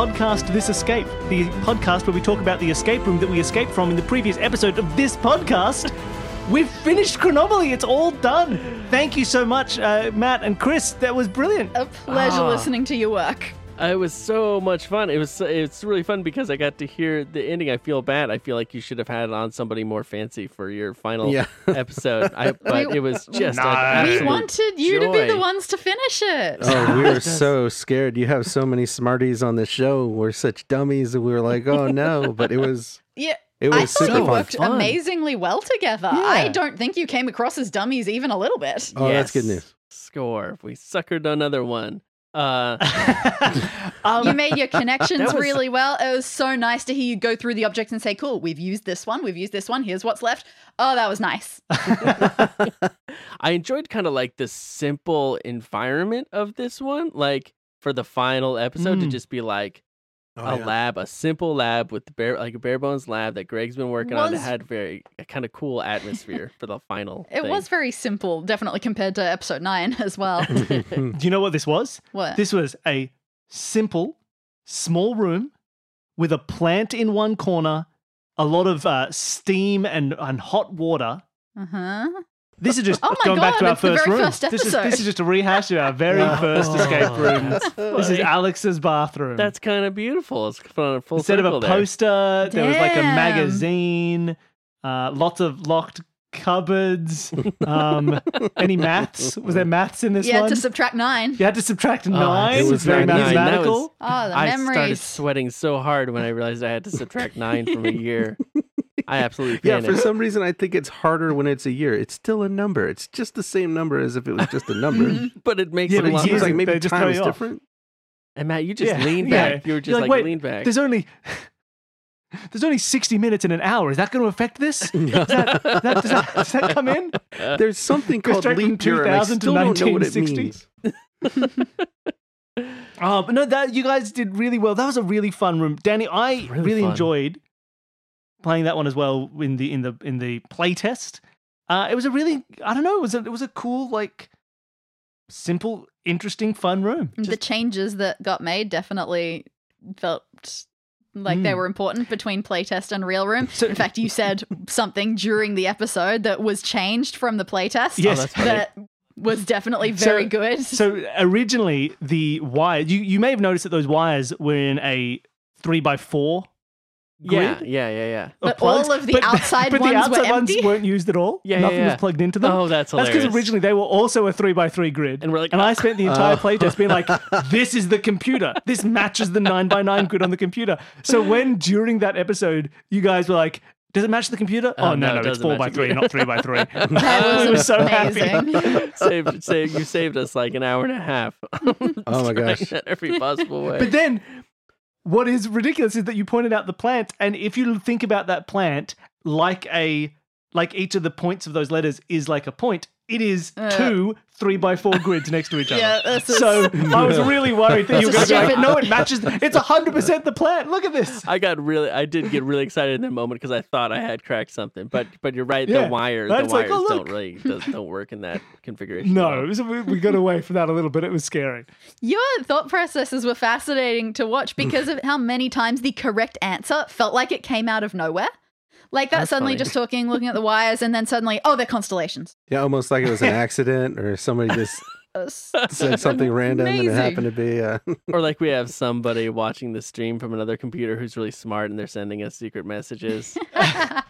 Welcome to Podcast This Escape, the podcast where we talk about the escape room that we escaped from in the previous episode of this podcast. We've finished Chronomaly. It's all done. Thank you so much, uh, Matt and Chris. That was brilliant. A pleasure Ah. listening to your work. Uh, it was so much fun. It was it's really fun because I got to hear the ending. I feel bad. I feel like you should have had it on somebody more fancy for your final Yeah. episode. I, but We- it was just Nah. an We wanted you to be the ones to finish it. Oh, we were so scared. You have so many smarties on the show. We're such dummies, and we were like, "Oh no!" But it was yeah. it I was thought super you fun. worked Fun. amazingly well together. Yeah. I don't think you came across as dummies even a little bit. Oh, that's good news. Score. We suckered another one. Uh, um, You made your connections was- really well. It was so nice to hear you go through the objects and say, "Cool, we've used this one. We've used this one. Here's what's left." Oh, that was nice. I enjoyed kind of like the simple environment of this one. Like for the final episode to Mm. just be like Oh, a yeah. lab, a simple lab with the bare like a bare bones lab that Greg's been working on that had very a kind of cool atmosphere for the final. It thing. was very simple, definitely compared to episode nine as well. Do you know what this was? what? This was a simple, small room with a plant in one corner, a lot of uh, steam and, and hot water. Uh huh. This is just Oh my going back to our it's the first very room. first This is episode. this is just a rehash of our very Yeah. first escape room. This is. Alex's bathroom. That's kind of beautiful. It's fun, full Instead of a poster, there was like a magazine, uh, lots of locked cupboards. Um, any maths? Was there maths in this one? You had to subtract nine. you had to subtract nine. it It was was very nine. That was- mathematical. Oh, the I started sweating so hard when I realized I had to subtract nine from a year. I absolutely Yeah, for some reason, I think it's harder when it's a year. It's still a number. It's just the same number as if it was just a number. but it makes Yeah, it a lot. years Seems like maybe just time is off. different. And Matt, you just Yeah, leaned yeah. back. You were just You're like, wait, lean back. There's only there's only 60 minutes in an hour. Is that going to affect this? Does that, that- does, that, does that come in? There's something called straight from leap year, and I 2000 to still don't know what it means. Oh, but no, that you guys did really well. That was a really fun room, Danny. I Really really, enjoyed playing that one as well in the in the in the playtest. Uh, it was a really I don't know. It was a, it was a cool like simple, interesting, fun room. the changes that got made definitely felt like they Mm. were important between playtest and real room. So- In fact, you said something during the episode that was changed from the playtest. Yes. Oh, that was definitely So- very good. So originally the wire you, you may have noticed that those wires were in a three by four yeah, grid yeah, yeah, yeah. of But plugs, all of the outside but ones the were outside ones empty? weren't used at all. Yeah, yeah, Nothing yeah. was plugged into them. Oh, that's hilarious. That's because originally they were also a three by three grid. And we're like, and I spent the entire ah. Oh. playtest being like, this is the computer. This matches the nine by nine grid on the computer. So when during that episode, you guys were like, does it match the computer? Uh, oh, Oh, no, no, it it's four match by the three, not three by three. That was was so happy. amazing. saved, saved, you saved us like an hour and a half. Oh my gosh. Trying every possible way. But then what is ridiculous is that you pointed out the plant, and if you think about that plant like a like each of the points of those letters is like a point, it is Uh. two three by four grids next to each other. Yeah, this is- so I was really worried that you were going to be like, no, it matches. It's hundred percent the plant. Look at this. I got really, I did get really excited in that moment because I thought I had cracked something. But but you're right, Yeah. the wires, I the was like, wires oh, don't really does, don't work in that configuration. No, it was, we, we got away from that a little bit. It was scary. Your thought processes were fascinating to watch because of how many times the correct answer felt like it came out of nowhere. Like that That's suddenly funny. just talking, looking at the wires, and then suddenly, oh, they're constellations. Yeah, almost like it was an accident or somebody just said something random and it happened to be. Uh, Or like we have somebody watching the stream from another computer who's really smart and they're sending us secret messages.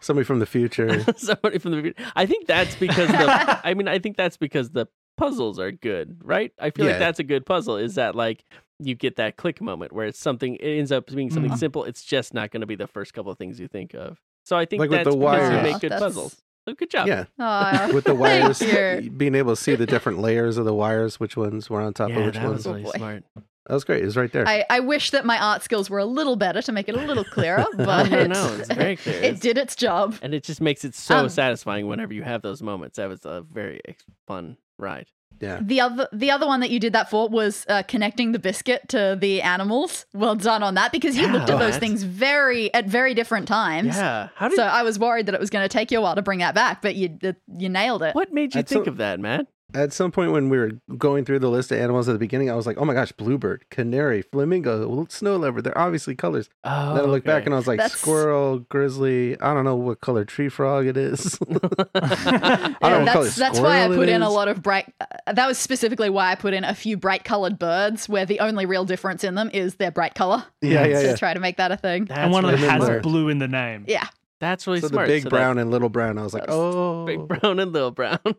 somebody from the future. somebody from the future. I think that's because the I mean I think that's because the puzzles are good, right? I feel like that's a good puzzle. Is that like you get that click moment where it's something it ends up being something Mhm. simple. It's just not going to be the first couple of things you think of. So I think Like with that's the because you wires. make good That's- puzzles. So good job. Yeah, Oh, with the wires, being able to see the different layers of the wires, which ones were on top Yeah, of which that ones. was really boy. smart. That was great. It was right there. I, I wish that my art skills were a little better to make it a little clearer, but no, no, it's very clear. it It's- did its job. And it just makes it so Um, satisfying whenever you have those moments. That was a very fun ride. Yeah. The other the other one that you did that for was uh, connecting the biscuit to the animals. Well done on that because you Yeah, looked at those that's- things very at very different times. Yeah. How did So I was worried that it was going to take you a while to bring that back, but you you nailed it. what made you That's think so- of that, Matt? At some point when we were going through the list of animals at the beginning, I was like, "Oh my gosh, bluebird, canary, flamingo, snow leopard. They're obviously colors." Oh, then I looked back and I was like, That's- "Squirrel, grizzly. I don't know what color tree frog it is." I don't Yeah, color that's that's why I put it in a lot of bright. Uh, that was specifically why I put in a few bright colored birds, where the only real difference in them is their bright color. Yeah, yeah, to yeah. try to make that a thing. That's and one of them really has smart. blue in the name. Yeah, That's really So the big So that brown and little brown. I was like, "Oh, big brown and little brown.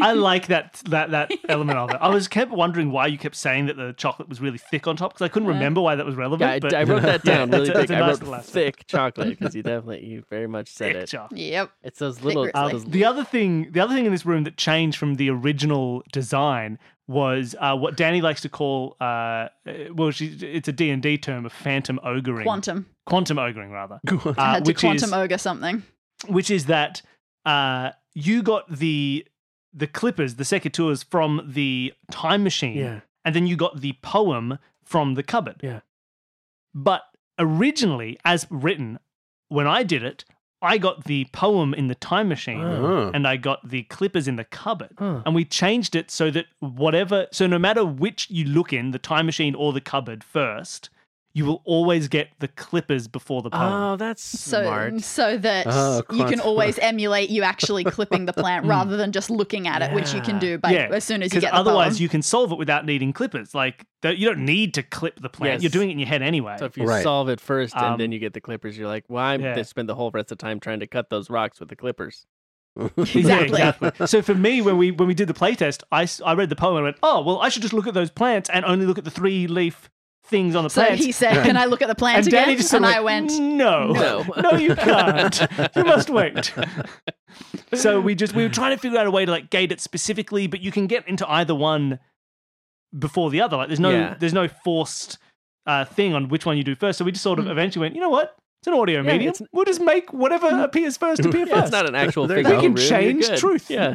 I like that that that element of it. I was kept wondering why you kept saying that the chocolate was really thick on top because I couldn't Yeah. remember why that was relevant. yeah, I, but I wrote that down Yeah, really that's a- big. that's nice wrote little aspect. thick chocolate because you definitely, you very much said Thick it. chocolate. yep. It's those little, grizzly. those The other thing, the other thing in this room that changed from the original design was uh, what Danny likes to call, uh, uh, well, she, it's a D and D term of phantom ogering, Quantum. quantum ogering rather, I uh, had to quantum is ogre something. which is that uh, you got the the clippers, the secateurs from the time machine, Yeah. and then you got the poem from the cupboard. Yeah. But originally, as written, when I did it, I got the poem in the time machine Oh. and I got the clippers in the cupboard. Huh. And we changed it so that whatever, so no matter which you look in, the time machine or the cupboard first, you will always get the clippers before the poem. Oh, that's So, smart. so that Oh, you can always emulate you actually clipping the plant rather than just looking at it, which you can do by Yeah, as soon as you get the otherwise, poem. you can solve it without needing clippers. Like you don't need to clip the plant; Yes. you're doing it in your head anyway. So if you Right. solve it first and Um, then you get the clippers, you're like, well, I'm yeah. going to spend the whole rest of the time trying to cut those rocks with the clippers. Exactly. Yeah, exactly. so for me, when we when we did the playtest, I read the poem and I went, oh well, I should just look at those plants and only look at the three leaf things on the so plants. he said, "Can I look at the plant and again?" Danny just and of I went, no, No. no, you can't. you must wait. so we just we were trying to figure out a way to like gate it specifically, but you can get into either one before the other. Like there's no Yeah. there's no forced uh, thing on which one you do first. So we just sort of eventually went, you know what? It's an audio medium. We'll just make whatever appears first appear Yeah, first. it's not an actual There you physical go. We can room. change You're good. truth. Yeah.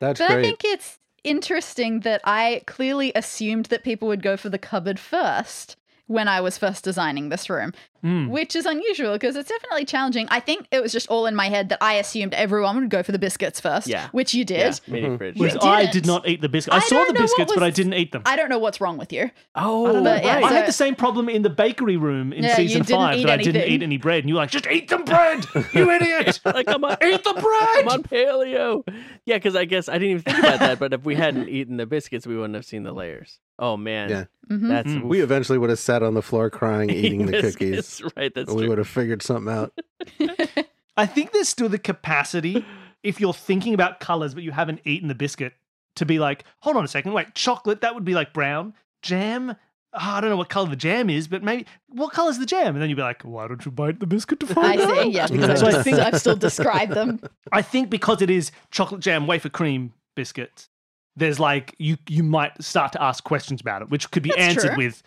That's But I think it's interesting that I clearly assumed that people would go for the cupboard first when I was first designing this room, Mm. which is unusual because it's definitely challenging. I think it was just all in my head that I assumed everyone would go for the biscuits first, Yeah. which you Yeah. did. Mini Mhm. fridge. You Whereas yeah. I didn't. did not eat the biscuits. I, I saw the know what biscuits, but I didn't eat them. I don't know what's wrong with you. Oh, But yeah, right. I had the same problem in the bakery room in Yeah, you season didn't five eat that I didn't eat any bread, and you were like, just eat the bread, you idiot! like I'm on, eat the bread. I'm on paleo. Yeah, because I guess I didn't even think about that. But if we hadn't eaten the biscuits, we wouldn't have seen the layers. Oh man, Yeah. Mhm. that's Mm. we eventually would have sat on the floor crying, eating the cookies. Biscuits. Right, that's we true. would have figured something out. I think there's still the capacity, if you're thinking about colors but you haven't eaten the biscuit, to be like, hold on a second, wait, chocolate, that would be like brown. Jam, ah, I don't know what color the jam is, but maybe, what color's the jam? And then you'd be like, why don't you bite the biscuit to I find out? see. Yeah, because So I've, I just, think- I've still described them. I think because it is chocolate jam wafer cream biscuit, there's like you you might start to ask questions about it, which could be That's answered true. with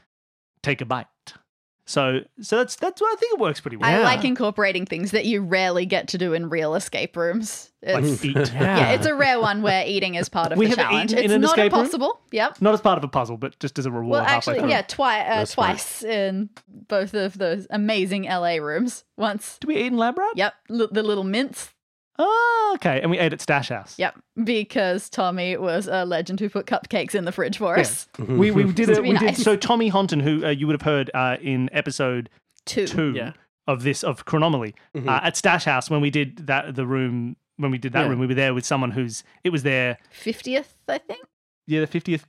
take a bite. So so that's that's what I think it works pretty well. I Yeah. like incorporating things that you rarely get to do in real escape rooms. like It's, eat. Yeah. yeah, it's a rare one where eating is part of We the haven't challenge. eaten in It's an not escape room? impossible. Yep. Not as part of a puzzle, but just as a reward. Well, actually, through. yeah, twi- uh, That's fine. twice in both of those amazing LA rooms. Once, Do we eat in Lab Rat? yep, li- the little mints. Oh, okay. And we ate at Stash House. Yep, because Tommy was a legend who put cupcakes in the fridge for Yeah. us. We we did To it. be We did nice. so. Tommy Honton, who uh, you would have heard uh, in episode Two. two Yeah. of this of Chronomaly Mhm. uh, at Stash House when we did that the room when we did that Yeah. room we were there with someone who's it was their 50th, I think, yeah the fiftieth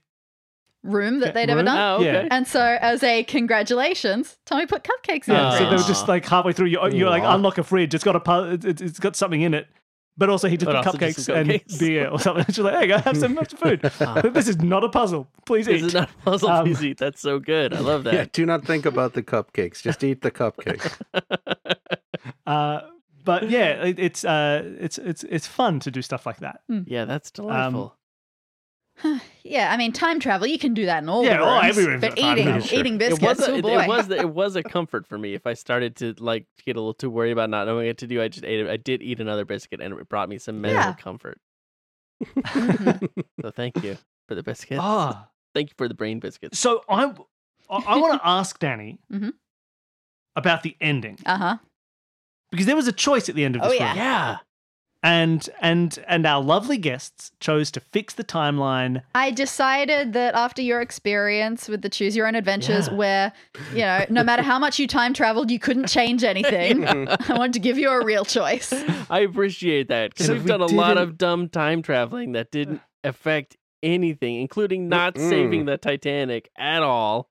room that they'd ever room? done. Oh, okay. Yeah. And so, as a congratulations, Tommy put cupcakes in Yeah, the so they were fridge. just like halfway through. You you like unlock a fridge. It's got a pu- it- it's got something in it, but also he just But put also just cupcakes, and cupcakes. beer or something. She's like, hey, go have some, have some food. this is not a puzzle. Please eat. This is not a puzzle. Um, Please eat. That's so good. I love that. Yeah, do not think about the cupcakes. Just eat the cupcakes. uh, but yeah, it, it's uh, it's it's it's fun to do stuff like that. Yeah, that's delightful. yeah, I mean, time travel, you can do that in all Yeah, the oh, rooms. every room's but got time eating, travel. Sure. eating it biscuits, was a, oh it, boy. it was it was a comfort for me. If I started to like get a little too worried about not knowing what to do, I just ate it. I did eat another biscuit, and it brought me some mental Yeah. comfort. Mhm. So thank you for the biscuits. Ah, Thank you for the brain biscuits. so I I, I want to ask Danny Mhm. about the ending Uh-huh. because there was a choice at the end of Oh, this yeah. room. Yeah. And and and our lovely guests chose to fix the timeline. I decided that after your experience with the Choose Your Own Adventures, Yeah. where, you know, no matter how much you time traveled, you couldn't change anything, I wanted to give you a real choice. I appreciate that because we've we done a lot of dumb time traveling that didn't affect anything, including not saving Mm-mm. the Titanic at all.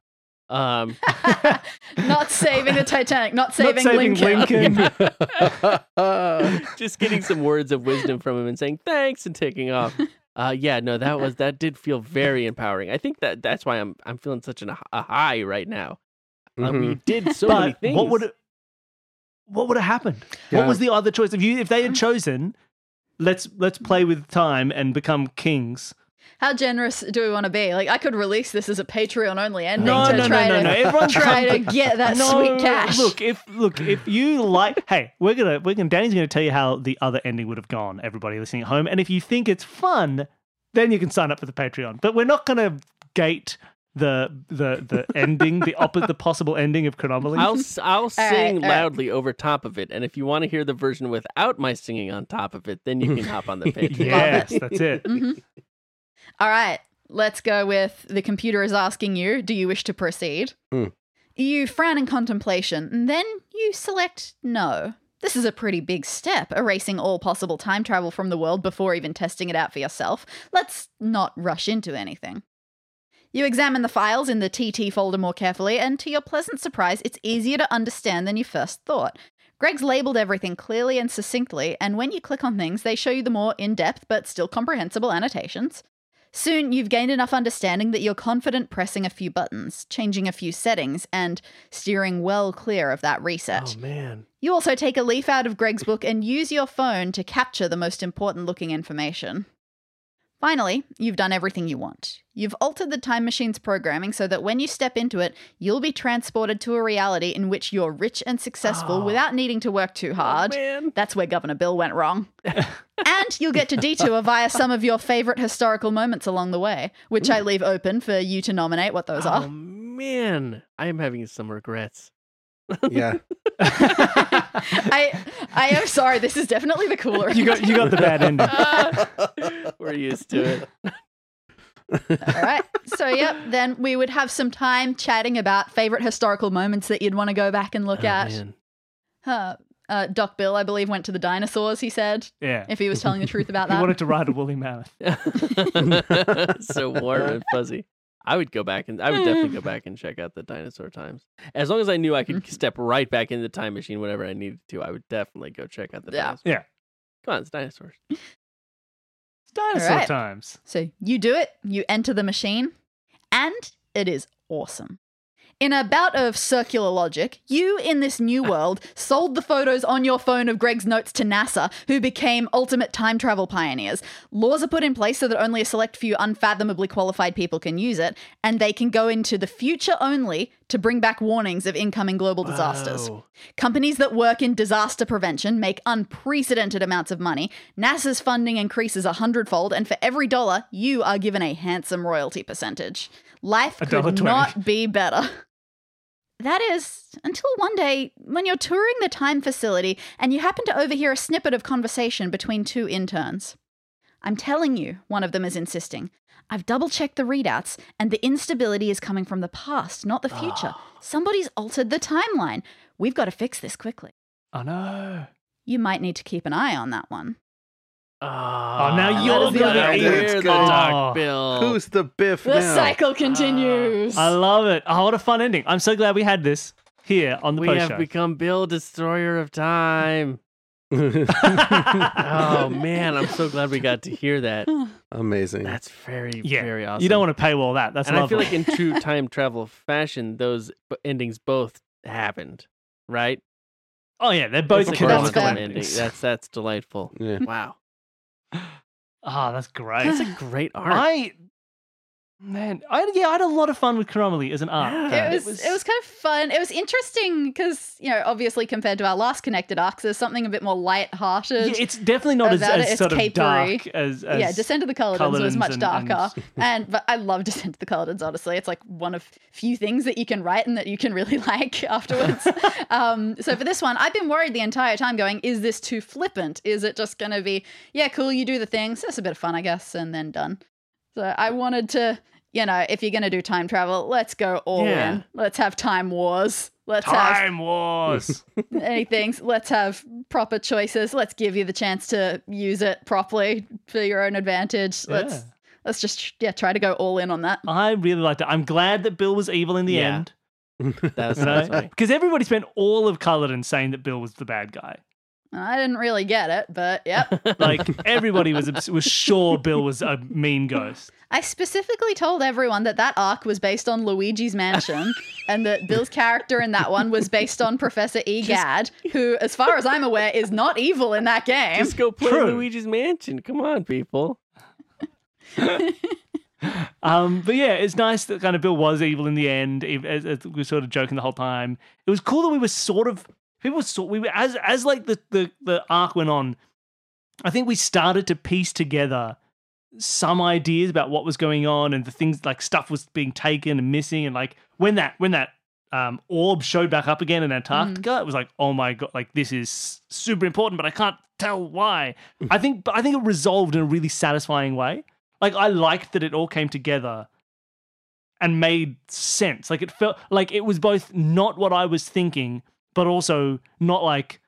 Um, not saving the Titanic, not saving, Not saving Lincoln. Lincoln. just getting some words of wisdom from him and saying thanks and taking off. Uh, yeah, no, that was that did feel very empowering. I think that that's why I'm I'm feeling such an, a high right now. Uh, we Mhm. did so many things. what would it, what would have happened? Yeah. What was the other choice? If you if they had chosen, let's let's play with time and become kings. How generous do we want to be? Like, I could release this as a Patreon only ending No, to no, no, try no, to no. Everyone's try to get that No, sweet cash. Look, if look, if you like, hey, we're gonna we're gonna Danny's gonna tell you how the other ending would have gone. Everybody listening at home, and if you think it's fun, then you can sign up for the Patreon. But we're not gonna gate the the the ending, the opposite, the possible ending of Chronomaly. I'll s- I'll sing all right. loudly over top of it, and if you want to hear the version without my singing on top of it, then you can hop on the Patreon. yes, that's it. Mhm. All right, let's go with the computer is asking you, do you wish to proceed? Hmm. You frown in contemplation, and then you select no. This is a pretty big step, erasing all possible time travel from the world before even testing it out for yourself. Let's not rush into anything. You examine the files in the TT folder more carefully, and to your pleasant surprise, it's easier to understand than you first thought. Greg's labeled everything clearly and succinctly, and when you click on things, they show you the more in depth but still comprehensible annotations. Soon, you've gained enough understanding that you're confident pressing a few buttons, changing a few settings, and steering well clear of that reset. Oh man. You also take a leaf out of Greg's book and use your phone to capture the most important looking information. Finally, you've done everything you want. You've altered the time machine's programming so that when you step into it, you'll be transported to a reality in which you're rich and successful Oh. without needing to work too oh, hard. Oh. That's where Governor Bill went wrong. and you'll get to detour via some of your favorite historical moments along the way, which I leave open for you to nominate what those are. Oh are. man, I am having some regrets. yeah. I I am sorry, this is definitely the cooler. you got you got the bad ending. We're used to it. All right. So, yep, then we would have some time chatting about favorite historical moments that you'd want to go back and look Oh, at. man. Uh, uh, Doc Bill, I believe, went to the dinosaurs, he said, Yeah. if he was telling the truth about He that. wanted to ride a woolly mammoth. so warm and fuzzy. I would go back and I would definitely go back and check out the dinosaur times. As long as I knew I could Mm-hmm. step right back in the time machine whenever I needed to, I would definitely go check out the Yeah. dinosaurs. Yeah. Come on, it's dinosaurs. Dinosaur right. times. So, you do it, you enter the machine, and it is awesome. In a bout of circular logic, you in this new world sold the photos on your phone of Greg's notes to NASA, who became ultimate time travel pioneers. Laws are put in place so that only a select few unfathomably qualified people can use it, and they can go into the future only to bring back warnings of incoming global disasters. Companies that work in disaster prevention make unprecedented amounts of money. NASA's funding increases a hundredfold, and for every dollar, you are given a handsome royalty percentage. Life could not be better. That is, until one day when you're touring the time facility and you happen to overhear a snippet of conversation between two interns. I'm telling you, one of them is insisting. I've double checked the readouts, and the instability is coming from the past, not the ah. future. Somebody's altered the timeline. We've got to fix this quickly. Oh no. You might need to keep an eye on that one. Oh, now ah, you're the other now idiot. You're the Oh. Ah. Doc Bill. Who's the Biff The now? cycle continues. I love it. Oh, what a fun ending. I'm so glad we had this here on the we post have show. become Bill Destroyer of Time. Oh man, I'm so glad we got to hear that. Amazing. That's very, yeah. very awesome. You don't want to paywall that. That's and I feel like in true time travel fashion, those b- endings both happened, right? oh yeah, they're both It's canonical fair. endings. That's that's delightful. yeah. Wow, Oh, that's great. that's a great art. I Man, I, yeah, I had a lot of fun with Chronomaly as an arc. Yeah. It was, it was kind of fun. It was interesting because you know, obviously compared to our last connected arcs, there's something a bit more light-hearted. Yeah, it's definitely not as, as it. It's sort of dark as, as yeah, Descent of the Culledons was much and- darker, and- and, but I love Descent of the Culledons. Honestly, it's like one of few things that you can write and that you can really like afterwards. um, so for this one, I've been worried the entire time, going, "Is this too flippant? Is it just going to be, yeah, cool, you do the things, that's a bit of fun, I guess, and then done." So I wanted to, you know, if you're going to do time travel, let's go all Yeah. in. Let's have time wars. Let's have Time Wars. anything. Let's have proper choices. Let's give you the chance to use it properly for your own advantage. Let's Yeah. let's just yeah try to go all in on that. I really liked it. I'm glad that Bill was evil in the Yeah. end. That's, You that's know? Because everybody spent all of Culloden saying that Bill was the bad guy. I didn't really get it, but yep. Like everybody was was sure Bill was a mean ghost. I specifically told everyone that that arc was based on Luigi's Mansion, and that Bill's character in that one was based on Professor Egad, who, as far as I'm aware, is not evil in that game. Just go play True. Luigi's Mansion. Come on, people. Um, but yeah, it's nice that kind of Bill was evil in the end. ev- As, as we were sort of joking the whole time. It was cool that we were sort of people saw we were as as like the the the arc went on. I think we started to piece together some ideas about what was going on and the things like stuff was being taken and missing and like when that when that um, orb showed back up again in Antarctica, it was like, oh my god, like this is super important, but I can't tell why. I think, I think it resolved in a really satisfying way. Like I liked that it all came together and made sense. Like it felt like it was both not what I was thinking, but also not like,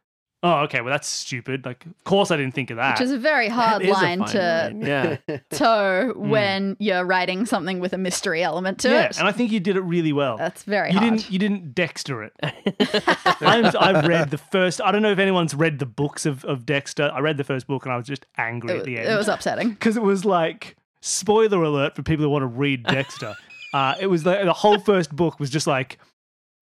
oh, okay, well that's stupid. Like, of course I didn't think of that. Which is a very hard That is a line to line. Yeah. toe when you're writing something with a mystery element to yeah, it. and I think you did it really well. That's very you hard. didn't you didn't Dexter it. I'm, I've read the first. I don't know if anyone's read the books of, of Dexter. I read the first book and I was just angry It, at the end. it was upsetting. because it was like spoiler alert for people who want to read Dexter. uh, it was the, the whole first book was just like,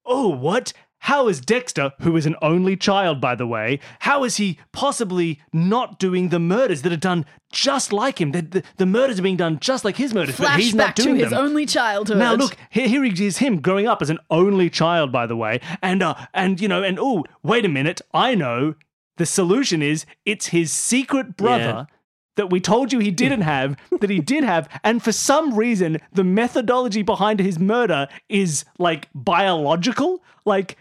oh, what? How is Dexter, who is an only child, by the way, how is he possibly not doing the murders that are done just like him? The, the, the murders are being done just like his murders, but he's not Flashback to doing his them. only childhood. Now look, here, here he is, him growing up as an only child, by the way, and uh, and you know, and oh, wait a minute, I know the solution is it's his secret brother. That we told you he didn't have, that he did have, and for some reason, the methodology behind his murder is like biological. Like,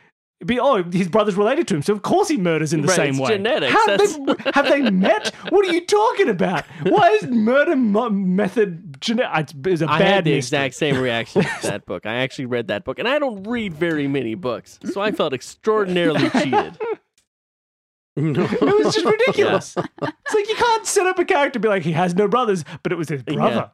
be oh, his brother's related to him, so of course he murders in the Right, same it's way. genetics, How they, have they met? What are you talking about? Why is murder mo- method genetic? It's a I bad had the mystery. exact same reaction to that book. I actually read that book, and I don't read very many books, so I felt extraordinarily cheated. No. It was just ridiculous. It's like you can't set up a character and be like, he has no brothers, but it was his brother.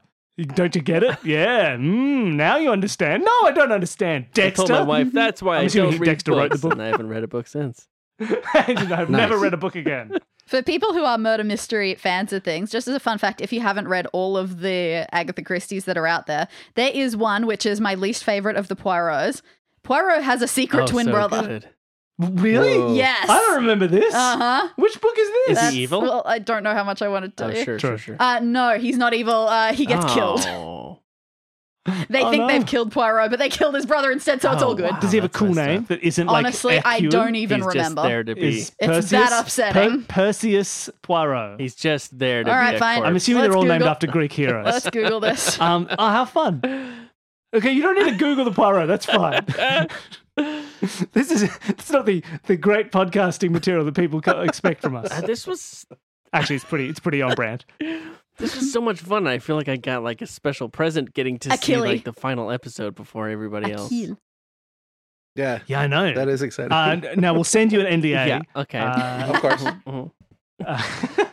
Don't you get it? Yeah. Mm, now you understand. No, I don't understand. I Dexter. told my wife that's why I'm I assuming don't read Dexter wrote the book. and I haven't read a book since. I've never read a book again. For people who are murder mystery fans of things, just as a fun fact, if you haven't read all of the Agatha Christie's that are out there, there is one which is my least favorite of the Poirots. Poirot has a secret Oh, twin so brother. good. Really? Whoa. Yes. I don't remember this. Uh huh. Which book is this? Is he evil? Well, I don't know how much I want to tell Oh, you. sure, sure, sure. Uh, no, he's not evil. Uh, he gets killed. Oh. They Oh, think no. they've killed Poirot, but they killed his brother instead, so it's Oh, all good. wow. Does he have a that's cool messed name up. that isn't Honestly, like I Hercule? don't even He's remember. just there to be. Is It's Perseus, that upsetting. Per- Perseus Poirot. He's just there to All be right, a fine. corpse. I'm assuming Let's they're all named Google- after Greek heroes. Let's Google this. um, oh, how fun. Okay, you don't need to Google the Poirot. That's fine. this is it's not the, the great podcasting material that people expect from us. Uh, this was Actually, it's pretty it's pretty on brand. this was so much fun. I feel like I got like a special present getting to see like the final episode before everybody else. Achille. Yeah, Yeah, I know. that is exciting. Uh, now we'll send you an NDA. Yeah. Okay. Uh, of course. Uh,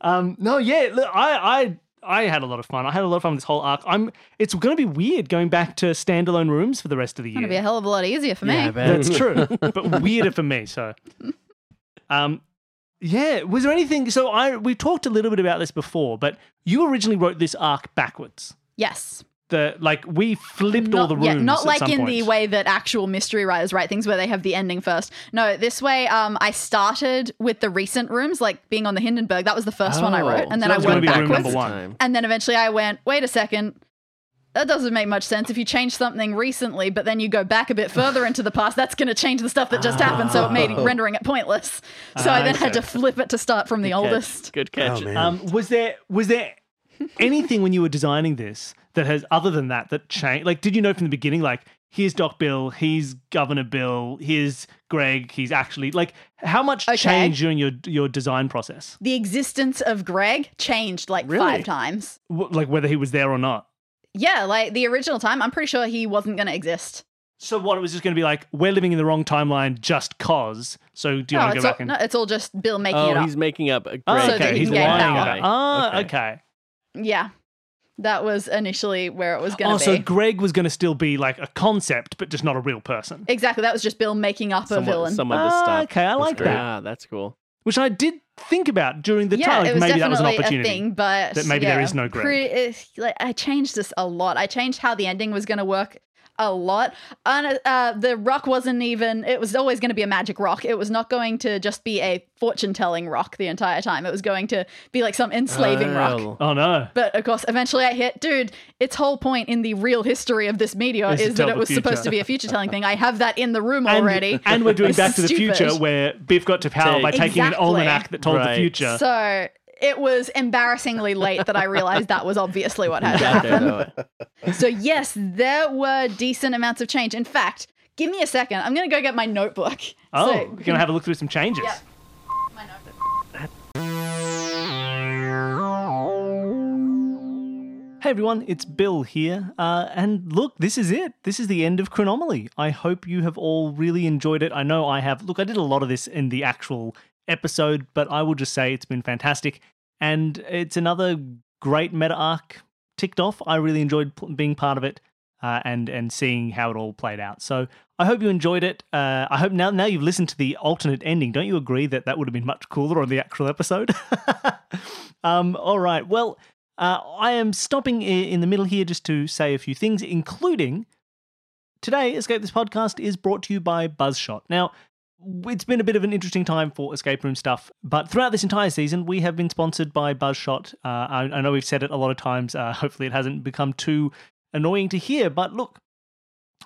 um, no, yeah, look, I, I, I had a lot of fun. I had a lot of fun with this whole arc. I'm. It's going to be weird going back to standalone rooms for the rest of the year. It's gonna be a hell of a lot easier for me. bet. That's true, but weirder for me. So, um, yeah. Was there anything? So I we talked a little bit about this before, but you originally wrote this arc backwards. Yes. The like we flipped all the rooms. Yeah, not at like some in the way that actual mystery writers write things where they have the ending first. No, this way, um, I started with the recent rooms, like being on the Hindenburg. That was the first one I wrote, Oh, and so then that I went be room backwards. one. And then eventually I went, wait a second. that doesn't make much sense. If you change something recently, but then you go back a bit further into the past, that's going to change the stuff that just happened. So it made Oh. rendering it pointless. So I I then had to flip it to start from the catch. oldest. Good catch. Oh. Um, was there was there anything when you were designing this that has other than that that changed? Like, did you know from the beginning, like, here's Doc Bill, here's Governor Bill, here's Greg, he's actually like, how much Okay. changed during your your design process? The existence of Greg changed like Really? five times. W- Like whether he was there or not. Yeah, like the original time, I'm pretty sure he wasn't going to exist. So what it was just going to be like, we're living in the wrong timeline just cause. So do you no, want to it's go all, back and? no, it's all just Bill making it Oh, up. he's making up a great. Oh, So okay, that he he's lying about it. Ah, Okay. okay. Yeah. That was initially where it was going to Oh, be. so Greg was going to still be like a concept, but just not a real person. exactly. That was just Bill making up a Someone, villain. someone to Ah, stop. okay, I like great. that. Ah, that's cool. Which I did think about during the yeah, time. it Like was maybe that was an definitely opportunity. a thing, but that maybe there yeah, is no Greg. pre- it- like, I changed this a lot. I changed how the ending was going to work a lot. And uh, the rock wasn't even. It was always going to be a magic rock. It was not going to just be a fortune telling rock the entire time. It was going to be like some enslaving rock. Oh. Oh no. But of course, eventually I hit, dude, its whole point in the real history of this media Is is, that it the was supposed to be a future telling thing. I have that in the room And, already. and we're doing Back to the. Future, where Biff got to power by taking an almanac that told the future. So it was embarrassingly late that I realized that was obviously what had to Got there, happen. though. So yes, there were decent amounts of change. In fact, give me a second. I'm gonna go get my notebook. oh, So- we're to have a look through some changes. Yep. My notebook. Hey everyone, it's Bill here. Uh, and look, this is it. This is the end of Chronomaly. I hope you have all really enjoyed it. I know I have. Look, I did a lot of this in the actual episode, but I will just say it's been fantastic. And it's another great meta arc ticked off. I really enjoyed being part of it uh, and and seeing how it all played out. So I hope you enjoyed it. Uh, I hope now now you've listened to the alternate ending. Don't you agree that that would have been much cooler on the actual episode? um, all right. Well, uh, I am stopping in the middle here just to say a few things, including today, Escape This Podcast is brought to you by Buzzshot. Now, it's been a bit of an interesting time for escape room stuff, but throughout this entire season, we have been sponsored by Buzzshot. Uh, I, I know we've said it a lot of times. Uh, hopefully, it hasn't become too annoying to hear, but look.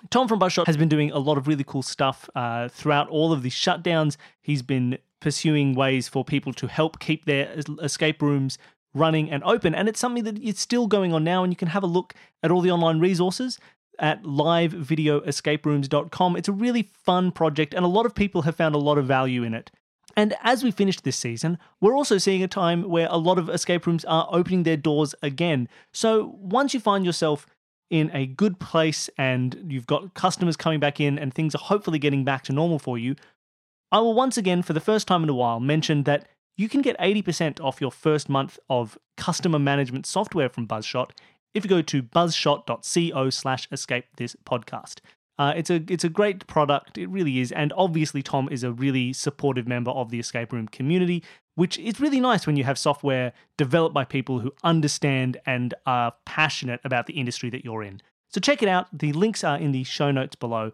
Tom from Buzzshot has been doing a lot of really cool stuff uh, throughout all of these shutdowns. He's been pursuing ways for people to help keep their escape rooms running and open. And it's something that is still going on now. And you can have a look at all the online resources at livevideoescaperooms.com. It's a really fun project, and a lot of people have found a lot of value in it. And as we finish this season, we're also seeing a time where a lot of escape rooms are opening their doors again. So once you find yourself in a good place and you've got customers coming back in and things are hopefully getting back to normal for you, I will once again, for the first time in a while, mention that you can get 80% off your first month of customer management software from Buzzshot if you go to buzzshot.co slash escape this podcast. Uh, it's a it's a great product, it really is, and obviously Tom is a really supportive member of the escape room community, which is really nice when you have software developed by people who understand and are passionate about the industry that you're in. So check it out. The links are in the show notes below.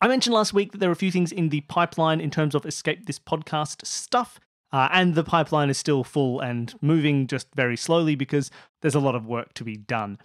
I mentioned last week that there are a few things in the pipeline in terms of Escape This Podcast stuff, uh, and the pipeline is still full and moving just very slowly because there's a lot of work to be done.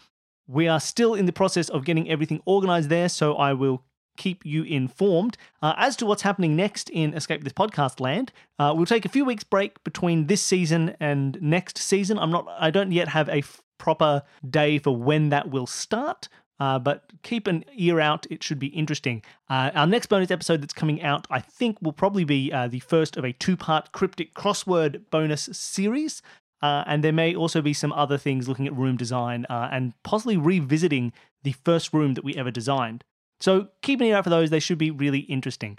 We are still in the process of getting everything organized there, so I will keep you informed. Uh, as to what's happening next in Escape This Podcast land, uh, we'll take a few weeks break between this season and next season. I'm not, I don't yet have a f- proper day for when that will start. Uh, but keep an ear out. It should be interesting. Uh, our next bonus episode that's coming out, I think, will probably be uh, the first of a two part cryptic crossword bonus series. Uh, and there may also be some other things looking at room design uh, and possibly revisiting the first room that we ever designed. So keep an ear out for those. They should be really interesting.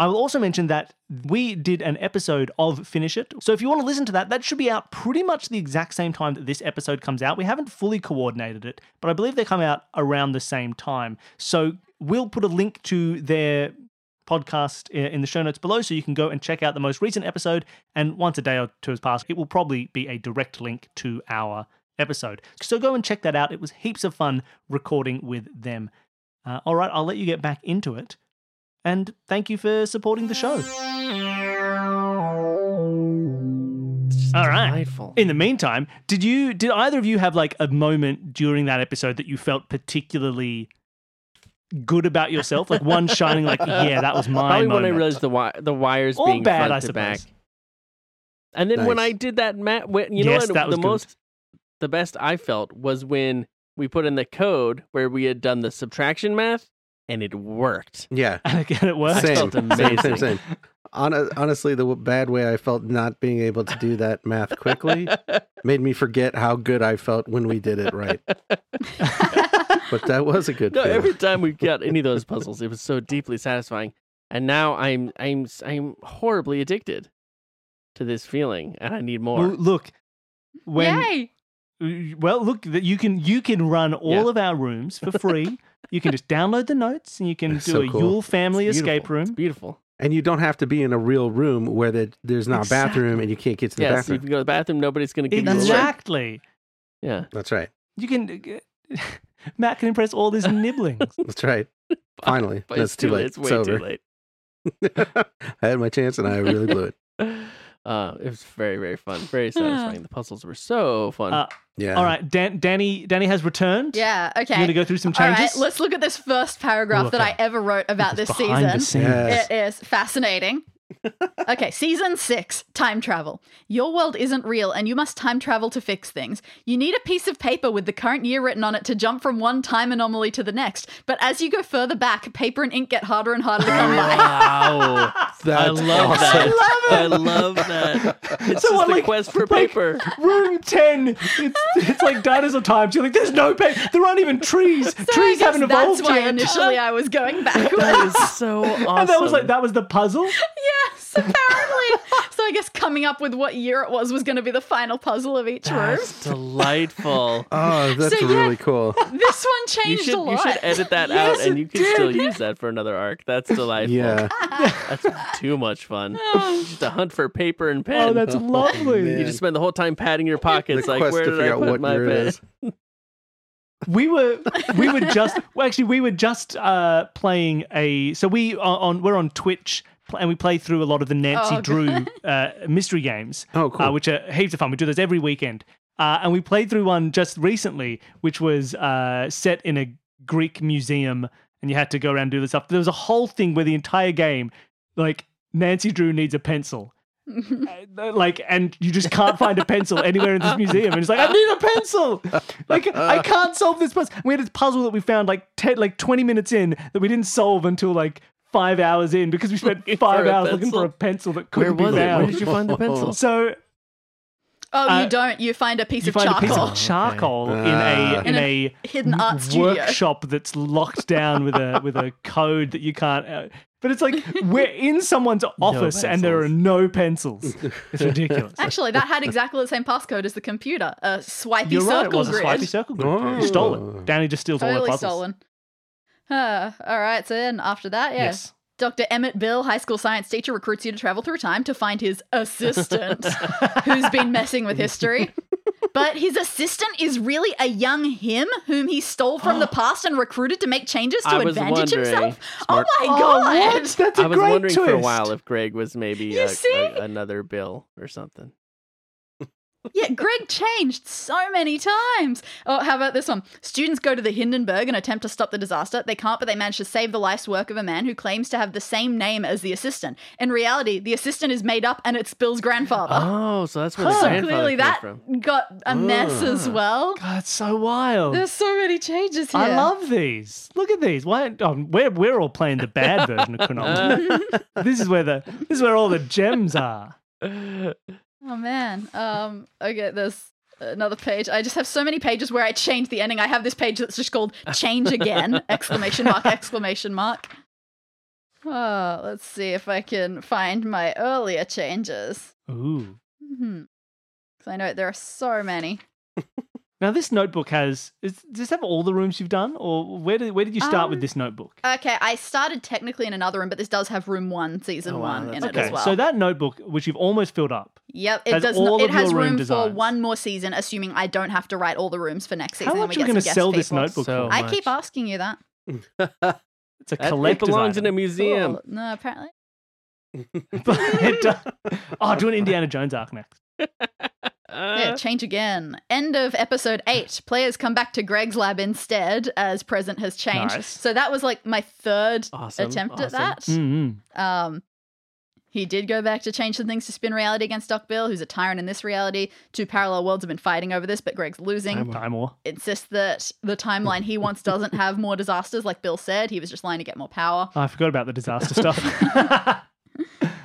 I will also mention that we did an episode of Finish It. So if you want to listen to that, that should be out pretty much the exact same time that this episode comes out. We haven't fully coordinated it, but I believe they come out around the same time. So we'll put a link to their podcast in the show notes below so you can go and check out the most recent episode. And once a day or two has passed, it will probably be a direct link to our episode. So go and check that out. It was heaps of fun recording with them. Uh, all right, I'll let you get back into it. And thank you for supporting the show. All right. delightful. In the meantime, did you did either of you have like a moment during that episode that you felt particularly good about yourself? Like one shining like, yeah, that was my Probably when I moment. realized the wi- the wires Or being bad, front I to back. And then when I did that, Matt, when, you know what? that was the good. most, the best I felt was when we put in the code where we had done the subtraction math, and it worked. Yeah. and again, it worked. Same. felt Same, same, same. Hon- honestly, the w- bad way I felt not being able to do that math quickly made me forget how good I felt when we did it right. But that was a good No, feeling. every time we got any of those puzzles, it was so deeply satisfying. And now I'm I'm I'm horribly addicted to this feeling, and I need more. Well, look, when Yay! well, look that you can you can run all Yeah. of our rooms for free. You can just download the notes and you can That's do so a cool. Yule family It's escape beautiful. It's room. beautiful. And you don't have to be in a real room where the, there's not a bathroom and you can't get to the Yes, you bathroom. can go to the bathroom. Nobody's going to give you a lift. Exactly. Yeah, That's right. You can. Uh, Matt can impress all these nibblings. That's right. Finally, but that's it's too late. It's way It's over. too late. I had my chance and I really blew it. Uh, it was very very fun, very satisfying. the puzzles were so fun. Uh, Yeah. All right, Dan, Danny. Danny has returned. Yeah. Okay. You going to go through some All right, changes? let's look at this first paragraph Ooh, that I ever wrote about This this is the season. scenes. Yes. It is fascinating. Okay, season six time travel. Your world isn't real and you must time travel to fix things. You need a piece of paper with the current year written on it to jump from one time anomaly to the next. But as you go further back, paper and ink get harder and harder to come by. wow, That's I love awesome. that. I love that. It's So just what, a like- quest for like- paper. Room 10. It's, it's like dinosaur times. You're like, there's no paper. There aren't even trees. So I trees guess haven't evolved That's why yet. initially I was going backwards. That is so awesome. And that was like, that was the puzzle. Yes, apparently. so I guess coming up with what year it was was going to be the final puzzle of each room. Delightful. Oh, that's So, yeah. really cool. This one You changed should a lot. you should edit that Yes, out, and you can did. still use that for another arc. That's delightful. Yeah. That's too much fun. just a hunt for paper and pen. Oh, that's lovely. you just spend the whole time patting your pockets, the like quest where to did I out put what my year pen? it is. we were we were just well actually we were just uh playing a so we are on we're on twitch pl- and we play through a lot of the nancy Oh, drew uh, mystery games Oh, cool. uh, which are heaps of fun. We do those every weekend. Uh, and we played through one just recently which was uh, set in a greek museum and you had to go around and do this stuff. There was a whole thing where the entire game like nancy drew needs a pencil. Uh, like and you just can't find a pencil anywhere in this museum. And it's like i need a pencil! Like i can't solve this puzzle we had this puzzle that we found like 10 like 20 minutes in that we didn't solve until like five hours in because we spent Looking five for a hours looking for a pencil that couldn't was be it? Where found did you find the pencil? so Oh, Uh, you don't. You find a piece you of find charcoal. a piece Oh, of okay. charcoal in Ah. a in a hidden art studio. workshop that's locked down with a with a code that you can't. Uh, but it's like we're in someone's office and there are no pencils. It's ridiculous. Actually, that had exactly the same passcode as the computer. A swipey You're right. It circle was a grid. swipey circle grid. You stole Oh. it. Danny just steals all the Totally puzzles. stolen. Uh, all right, so then after that, yeah. Yes. Dr. Emmett Bill, high school science teacher, recruits you to travel through time to find his assistant, who's been messing with history. But his assistant is really a young him whom he stole from the past and recruited to make changes to I was advantage wondering. himself. Smart. Oh my Oh, god! what? That's a I was great wondering twist. for a while if Greg was maybe You a, see? a- another Bill or something. Yeah, Greg changed so many times. Oh, how about this one? Students go to the Hindenburg and attempt to stop the disaster. They can't, but they manage to save the life's work of a man who claims to have the same name as the assistant. In reality, the assistant is made up and it's Bill's grandfather. Oh, so that's where the so grandfather clearly came that from. got a mess as well. God, it's so wild. There's so many changes here. I love these. Look at these. Why? Oh, we're we're all playing the bad version of chronology. this is where the this is where all the gems are. Oh man. Um. Okay. There's another page. I just have so many pages where I change the ending. I have this page that's just called "Change Again!" exclamation mark! Exclamation mark. Oh, let's see if I can find my earlier changes. Ooh. Hmm. Because I know there are so many. Now this notebook has is, does this have all the rooms you've done, or where did where did you start with Um, this notebook? Okay, I started technically in another room, but this does have room one, season Oh, wow, one in that's it as well. so that notebook, which you've almost filled up, Yep, it has does. all Not, it of your has room room for one more season, assuming I don't have to write all the rooms for next season. how much are we going to sell guest this notebook So for? I much. keep asking you that. It's a That- it collector's belongs in a museum. Oh, no, apparently. but It does- oh, do an Indiana Jones arc next. Yeah, Uh, change again. End of episode eight. Players come back to Greg's lab instead, as present has changed. Nice. So that was like my third Awesome, attempt at that. Mm-hmm. Um, he did go back to change some things to spin reality against Doc Bill, who's a tyrant in this reality. Two parallel worlds have been fighting over this, but Greg's losing. Time- Time war. Insists that the timeline he wants doesn't have more disasters, like Bill said. He was just lying to get more power. Oh, I forgot about the disaster stuff.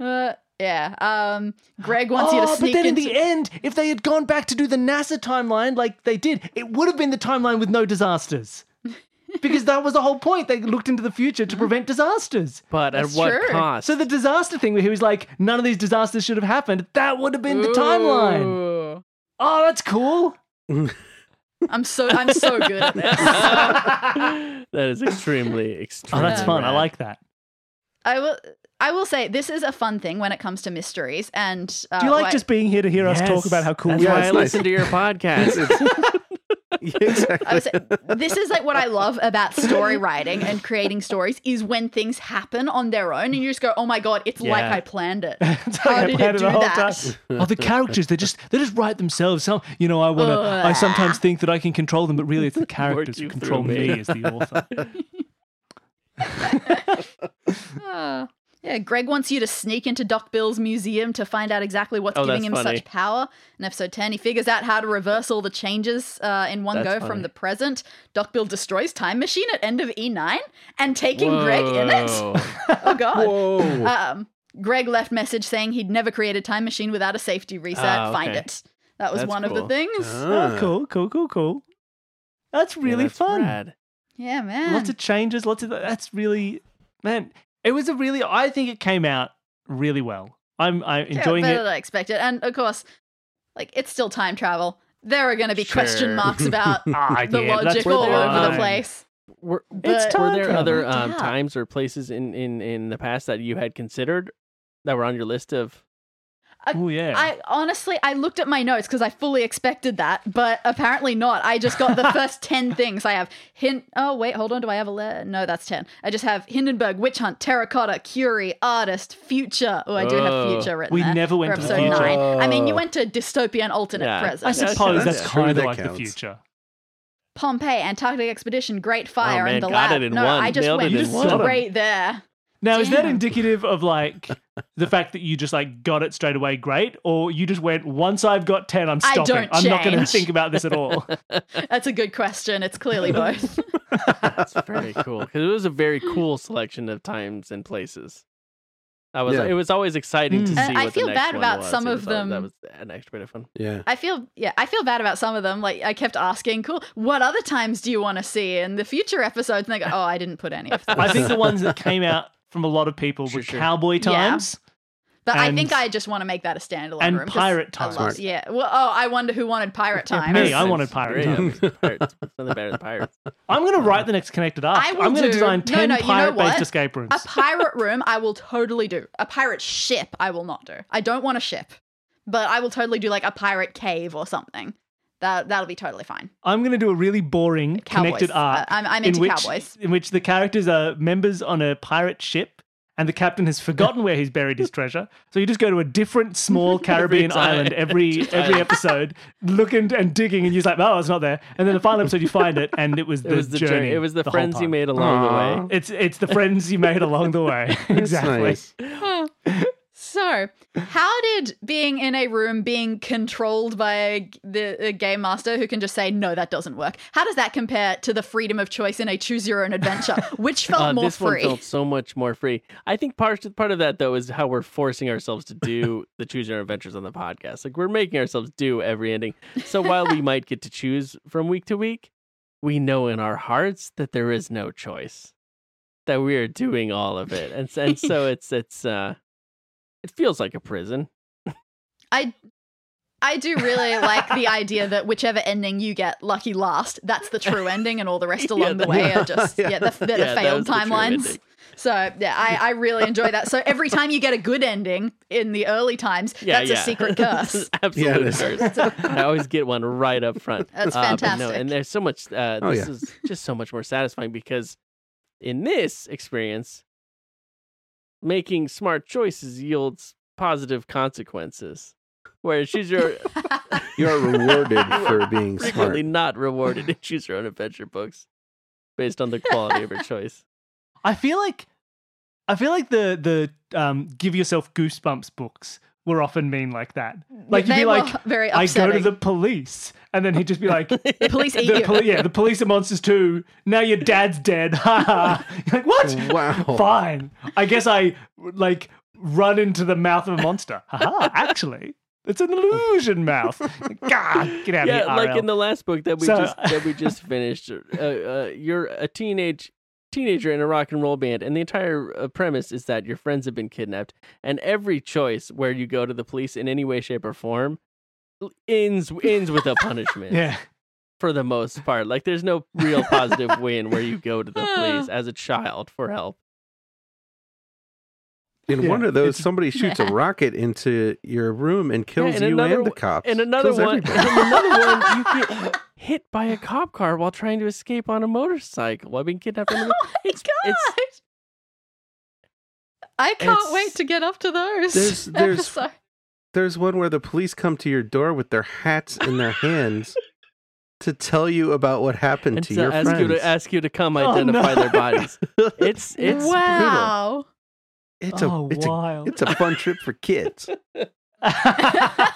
Uh, yeah. Um, Greg wants you to oh, sneak but then into. in the end, if they had gone back to do the NASA timeline like they did, it would have been the timeline with no disasters. because that was the whole point. They looked into the future to prevent disasters. but at what true. cost? So the disaster thing where he was like, none of these disasters should have happened, that would have been the timeline. Oh, that's cool. I'm so I'm so good at this. that is extremely, Oh, that's fun. I like that. I will. I will say this is a fun thing when it comes to mysteries. And uh, Do you like why- just being here to hear us talk about how cool That's we Yeah, why are? I listen to your podcast. Yeah, exactly. Say this is like what I love about story writing and creating stories is when things happen on their own and you just go, "Oh my god, it's like I planned it." It's How like I did planned it it the do whole that? time. Oh, the characters, they just they just write themselves. Some you know, I wanna I sometimes think that I can control them, but really it's the characters who control me me. as the author. Uh, yeah, Greg wants you to sneak into Doc Bill's museum to find out exactly what's Oh, giving him funny. such power. In episode 10, he figures out how to reverse all the changes uh, in one That's go funny. from the present. Doc Bill destroys Time Machine at end of E9 and taking Greg in it. Oh, God. Whoa. Um, Greg left message saying he'd never created Time Machine without a safety reset. Ah, Find it. That was That's one of the cool. things. Oh, Ah. cool, cool, cool, cool. That's Yeah, really that's fun. rad. yeah, man. Lots of changes, lots of that's really man. It was a really I think it came out really well. I'm I'm Yeah, enjoying better it. than I expected. And of course, like it's still time travel. There are going to be question marks about Ah, the yeah, logic all over the place. Were, It's But- time were there travel. other Yeah. um, times or places in, in, in the past that you had considered that were on your list of? Oh yeah. I honestly, I looked at my notes because I fully expected that, but apparently not. I just got the first 10 things. I have hint. Oh, wait, hold on. Do I have a le- No, that's 10. I just have Hindenburg, Witch Hunt, Terracotta, Curie, Artist, Future. Oh, I do have Oh. Future written We there never went for to the episode future. 9. I mean, you Oh. went to Dystopia and Alternate Yeah. I Present. Yeah, suppose that's that's kind of That like the future. Pompeii, Antarctic Expedition, Great oh, Fire, Oh, man, and the got lab. it in no, one. I just Nailed went it in straight there. Now, is that indicative of like the fact that you just like got it straight away great, or you just went once I've got ten, I'm I stopping. don't I'm not going to think about this at all. That's a good question. It's clearly both. That's very cool because it was a very cool selection of times and places. I was. Yeah. It was always exciting to Mm. see. And I what the feel next bad one about was. some It of them. That was an extra bit of fun. Yeah. I feel yeah, I feel bad about some of them. Like I kept asking, "Cool, what other times do you want to see in the future episodes?" And they go, "Oh, I didn't put any of them." I think the ones that came out from a lot of people Sure, were sure. cowboy Yeah. times. But I think I just want to make that a standalone and room. 'cause pirate I love- times. Yeah. Well, oh, I wonder who wanted pirate Yeah, time. me, I wanted pirate Great. times. Pirates. Nothing better than pirates? I'm going to write the next connected arc. I will I'm going to do- design no, ten no, you know pirate-based what? escape rooms. A pirate room, I will totally do. A pirate ship, I will not do. I don't want a ship, but I will totally do like a pirate cave or something. That that'll be totally fine. I'm going to do a really boring Cowboys. connected arc. Uh, I'm, I'm in into which, cowboys. in which the characters are members on a pirate ship and the captain has forgotten where he's buried his treasure. So you just go to a different small Caribbean time. island every every episode, looking and digging, and you're like, oh, it's not there. And then the final episode, you find it, and it was the It was the journey. journey. It was the, whole friends you made along the way. It's it's the friends you made along the way. That's exactly. nice. So, how did being in a room being controlled by a, the a game master who can just say no, that doesn't work? How does that compare to the freedom of choice in a choose your own adventure, which felt Uh, more this one free? felt so much more free. I think part part of that though is how we're forcing ourselves to do the choose your own adventures on the podcast. Like we're making ourselves do every ending. So while we might get to choose from week to week, we know in our hearts that there is no choice. That we are doing all of it, and and so it's it's uh, it feels like a prison. I I do really like the idea that whichever ending you get lucky last, that's the true ending, and all the rest Yeah, along the way are just yeah, Yeah. the, the Yeah, that failed was the timelines. So yeah, I, I really enjoy that. So every time you get a good ending in the early times, Yeah, that's yeah. a secret curse. Absolute Yeah, it is. curse. I always get one right up front. That's Uh, fantastic. no, and there's so much. Uh, Oh, this yeah. is just so much more satisfying because in this experience, making smart choices yields positive consequences. where choose your You are rewarded for being smart. not rewarded in choose your own adventure books based on the quality of your choice. I feel like I feel like the the um, give yourself goosebumps books were often mean like that. Like you'd they be were like, very I go to the police, and then he'd just be like, The police eat the you. poli- yeah, the police are monsters too. Now your dad's dead. Ha ha. You're like what? Wow. Fine. I guess I like run into the mouth of a monster. Haha. Actually, it's an illusion mouth. God, get out yeah, of here. Yeah, like RL. in the last book that we So- just that we just finished. Uh, uh, you're a teenage teenager in a rock and roll band, and the entire uh, premise is that your friends have been kidnapped, and every choice where you go to the police in any way, shape, or form ends ends with a punishment. yeah. for the most part. Like there's no real positive win where you go to the police as a child for help. In Yeah, one of those, it's- somebody shoots a rocket into your room and kills and you another and the one- cops. And another Kills one, and another one, you get hit by a cop car while trying to escape on a motorcycle while being kidnapped. Oh my It's- god! it's- I can't wait to get up to those. There's- there's- episodes. There's one where the police come to your door with their hats in their hands to tell you about what happened and to to your ask friends. you to ask you to come Oh, identify no. their bodies. It's it's brutal. wow. it's a oh, it's a it's a fun trip for kids. I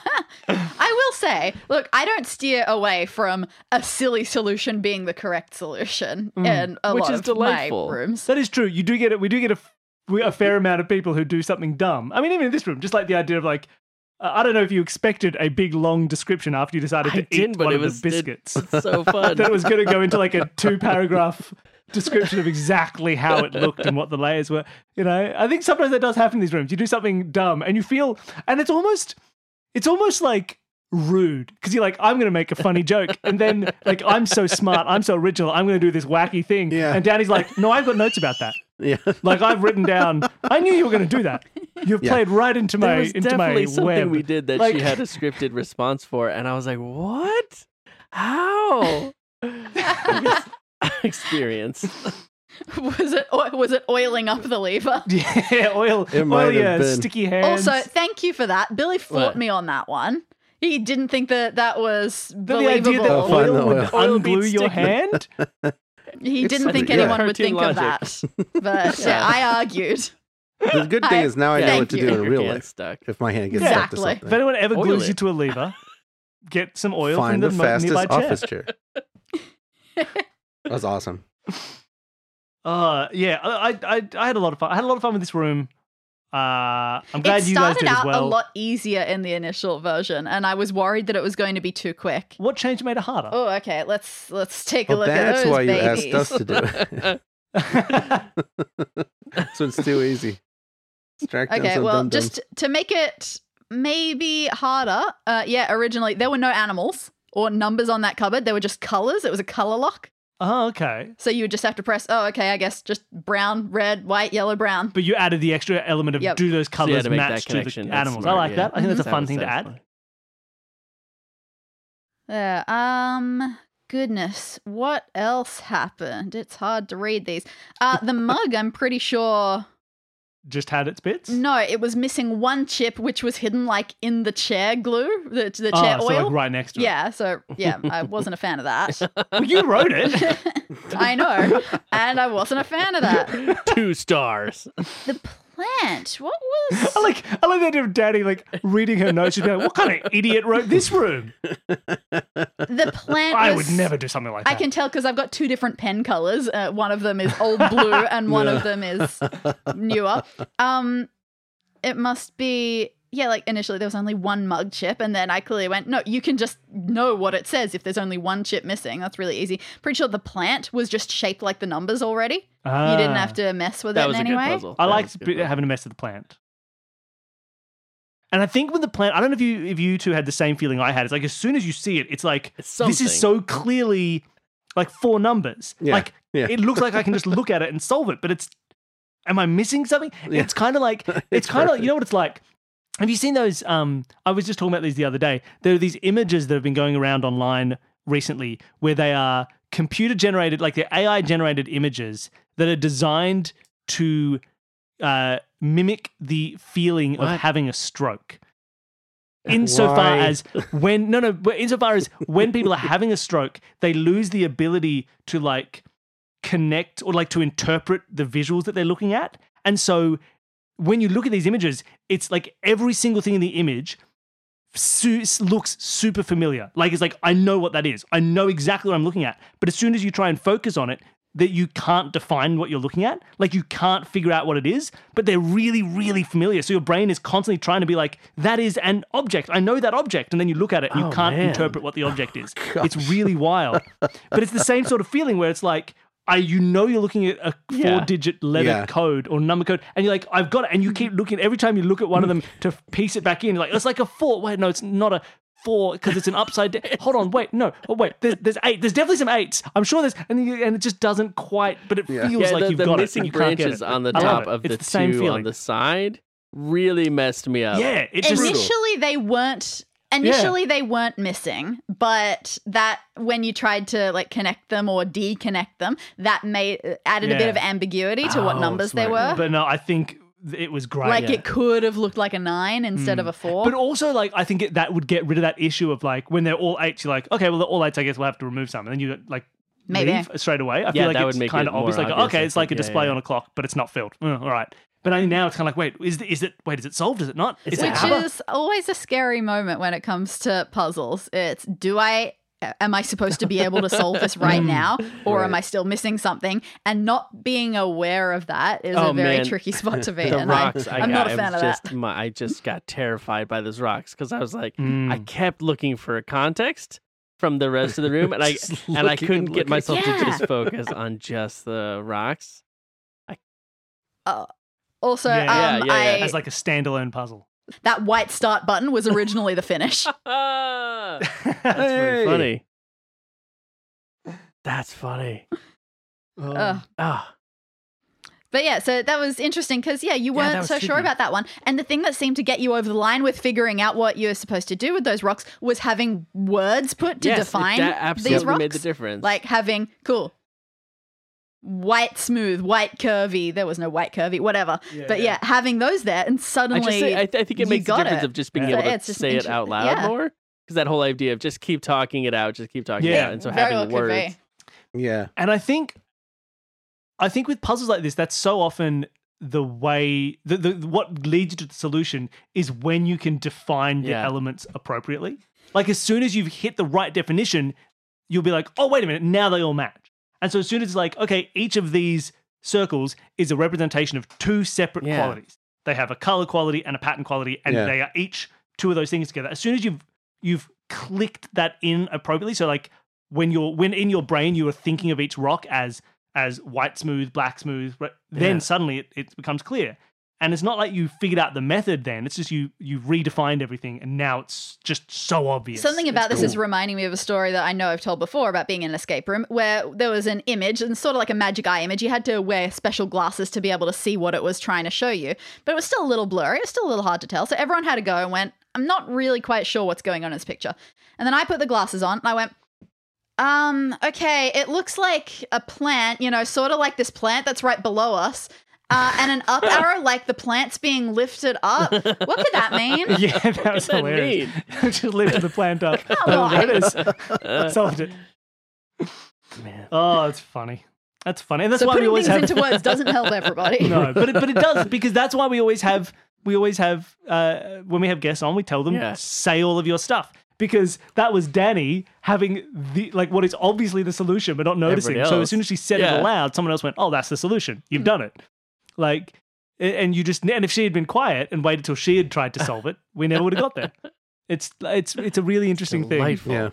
will say, look, I don't steer away from a silly solution being the correct solution Mm. in a Which lot is of delightful. my rooms. That is true. You do get it. We do get a, f- we- a fair amount of people who do something dumb. I mean, even in this room, just like the idea of like, Uh, I don't know if you expected a big long description after you decided to I eat didn't, but one it of was the it- biscuits. it's so fun. that it was going to go into like a two paragraph description of exactly how it looked and what the layers were. You know, I think sometimes that does happen in these rooms. You do something dumb and you feel, and it's almost, it's almost like rude because you're like, I'm going to make a funny joke, and then like I'm so smart, I'm so original, I'm going to do this wacky thing, Yeah. and Danny's like, No, I've got notes about that. Yeah. Like I've written down. I knew you were going to do that. You've Yeah. played right into my there was into my definitely something web. we did that Like- she had a scripted response for, and I was like, "What? How?" Experience. was it was it oiling up the lever? yeah, oil, It oil might have your been. sticky hands. Also, thank you for that. Billy fought What? me on that one. He didn't think that that was the idea that oil the would oil. Oil unglue beats your hand. He It's didn't like- think yeah. anyone would Cartoon think of that. But yeah, Yeah. I argued. The good thing I- is now I know what to you. do in real life stuck. if my hand gets Exactly. stuck to If anyone ever Oil glues it. you to a lever, get some oil Find from the mo- fastest nearby chair. office chair. That's awesome. Uh, yeah, I, I, I had a lot of fun. I had a lot of fun with this room. Uh, I'm glad it you guys started did as out well. a lot easier in the initial version, and I was worried that it was going to be too quick. What change made it harder? Oh, okay. Let's let's take a Well, look at that's those why you asked us to do it. so it's too easy. Distract Okay, well, dum-dums. just to make it maybe harder, uh, yeah, originally there were no animals or numbers on that cupboard. There were just colors. It was a color lock. Oh, okay. So you would just have to press, oh, okay, I guess just brown, red, white, yellow, brown. But you added the extra element of Yep. do those So you colors had to make that match to connection. the That's animals. smart, I like yeah. that. I think that's a fun was- thing to add. Yeah, um, goodness, what else happened? It's hard to read these. Uh, the mug, I'm pretty sure. Just had its bits. No, it was missing one chip, which was hidden like in the chair glue, the, the oh, chair ah, so oil. like right next to it. yeah, so yeah, I wasn't a fan of that. Well, you wrote it. I know, and I wasn't a fan of that. Two stars. The plant, what was? I like I like the idea of Daddy like reading her notes. She'd be like, "What kind of idiot wrote this room? The plant. I was- would never do something like that." I can tell because I've got two different pen colors. Uh, one of them is old blue, and one of them is newer. Um, it must be yeah. Like initially there was only one mug chip, and then I clearly went, no, you can just know what it says if there's only one chip missing. That's really easy. Pretty sure the plant was just shaped like the numbers already. You didn't Ah. have to mess with That it was in a any good way. puzzle. I That liked was good bit- puzzle. having to mess with the plant. And I think with the plant, I don't know if you if you two had the same feeling I had. It's like as soon as you see it, it's like It's this is so clearly like four numbers. Yeah, Like yeah. it looks like I can just look at it and solve it, but it's am I missing something? Yeah. It's kind of like it's, It's kind of perfect. you know what it's like. Have you seen those? Um, I was just talking about these the other day. There are these images that have been going around online recently where they are computer generated, like they're AI generated images that are designed to uh, mimic the feeling of having a stroke. insofar Why? as when no no but insofar as when people are having a stroke they lose the ability to like connect or like to interpret the visuals that they're looking at and so when you look at these images it's like every single thing in the image su- looks super familiar like it's like i know what that is i know exactly what i'm looking at but as soon as you try and focus on it that you can't define what you're looking at. Like you can't figure out what it is, but they're really, really familiar. So your brain is constantly trying to be like, that is an object. I know that object. And then you look at it and you Oh, can't man. interpret what the object is. Oh, it's really wild. But it's the same sort of feeling where it's like, I, you know you're looking at a Yeah. four digit letter Yeah. code or number code and you're like I've got it and you mm-hmm. keep looking every time you look at one of them to piece it back in you're like it's like a four wait no it's not a four because it's an upside down hold on wait no oh wait there's, there's eight there's definitely some eights I'm sure there's and, you, and it just doesn't quite but it Yeah. feels yeah, like the, you've the got missing it and you branches on the I top it. of It's the, same two on the side really messed me up. yeah it just initially they weren't initially they weren't missing but that when you tried to like connect them or deconnect them that made added a bit of ambiguity to what Oh, numbers they were but no I think it was great like yeah. it could have looked like a nine instead of a four But also, like, I think it, that would get rid of that issue of like when they're all eights, you're like, okay, well, they're all eights. I guess we'll have to remove some, and then you like Maybe. leave straight away. I Yeah, feel like that would it's make kind it of more obvious. Like, okay, it's like a think. Yeah, display yeah. on a clock, but it's not filled. Mm, all right. But only now it's kind of like, wait, is it, is it? Wait, is it solved? Is it not? Is it which ABBA? is always a scary moment when it comes to puzzles it's do i am i supposed to be able to solve this right now or am i still missing something and not being aware of that is Oh, a very man. tricky spot to be The in rocks, I, I, i'm got, not a I fan of just, that My, I just got terrified by those rocks because I was like, I Mm. kept looking for a context from the rest of the room, and I and I couldn't and get myself Yeah. to just focus on just the rocks. Also Yeah, yeah, um, yeah, I, as like a standalone puzzle. that white start button was originally the finish That's that's really funny. That's funny. Ugh. Ah, But yeah, so that was interesting because yeah, you weren't that was so sure tricky. about that one. And the thing that seemed to get you over the line with figuring out what you were supposed to do with those rocks was having words put to yes, define that absolutely these rocks. made the difference. Like having cool white smooth, white curvy. There was no white curvy, whatever. Yeah, but yeah. yeah. having those there and I suddenly just say, I, th- I think it you makes the got difference it. of just being Yeah. able to It's just say it out loud yeah. more. Because that whole idea of just keep talking it out, just keep talking it Yeah. out, and so very having well words. be. Yeah. And I think, I think with puzzles like this, that's so often the way the, the what leads you to the solution is when you can define the Yeah. elements appropriately. Like as soon as you've hit the right definition, you'll be like, oh wait a minute, now they all match. And so as soon as it's like, okay, each of these circles is a representation of two separate Yeah. qualities. They have a color quality and a pattern quality, and Yeah. they are each two of those things together. As soon as you've you've clicked that in appropriately, so like when you're when in your brain you are thinking of each rock as as white smooth, black smooth, right, then Yeah. suddenly it, it becomes clear. And it's not like you figured out the method then. It's just you you redefined everything and now it's just so obvious. Something about It's this is reminding me of a story that I know I've told before about being in an escape room where there was an image and sort of like a magic eye image. You had to wear special glasses to be able to see what it was trying to show you, but it was still a little blurry. It was still a little hard to tell. So everyone had to go and went, I'm not really quite sure what's going on in this picture. And then I put the glasses on and I went, um, okay, it looks like a plant, you know, sort of like this plant that's right below us. Uh, and an up arrow like the plant's being lifted up. What could that mean? Yeah, that was that hilarious. just lifted the plant up. Come Oh, on. there it is. Solved it. man. Oh, it's funny. That's funny. And that's so why we putting always things have into words doesn't help everybody. no, but it, but it does because that's why we always have we always have uh, when we have guests on, we tell them Yeah. say all of your stuff because that was Danny having the like what is obviously the solution but not noticing. So as soon as she said it aloud, someone else went, "Oh, that's the solution. You've done it." Like, and you just and if she had been quiet and waited till she had tried to solve it, we never would have got there. It's it's it's a really interesting thing. Yeah.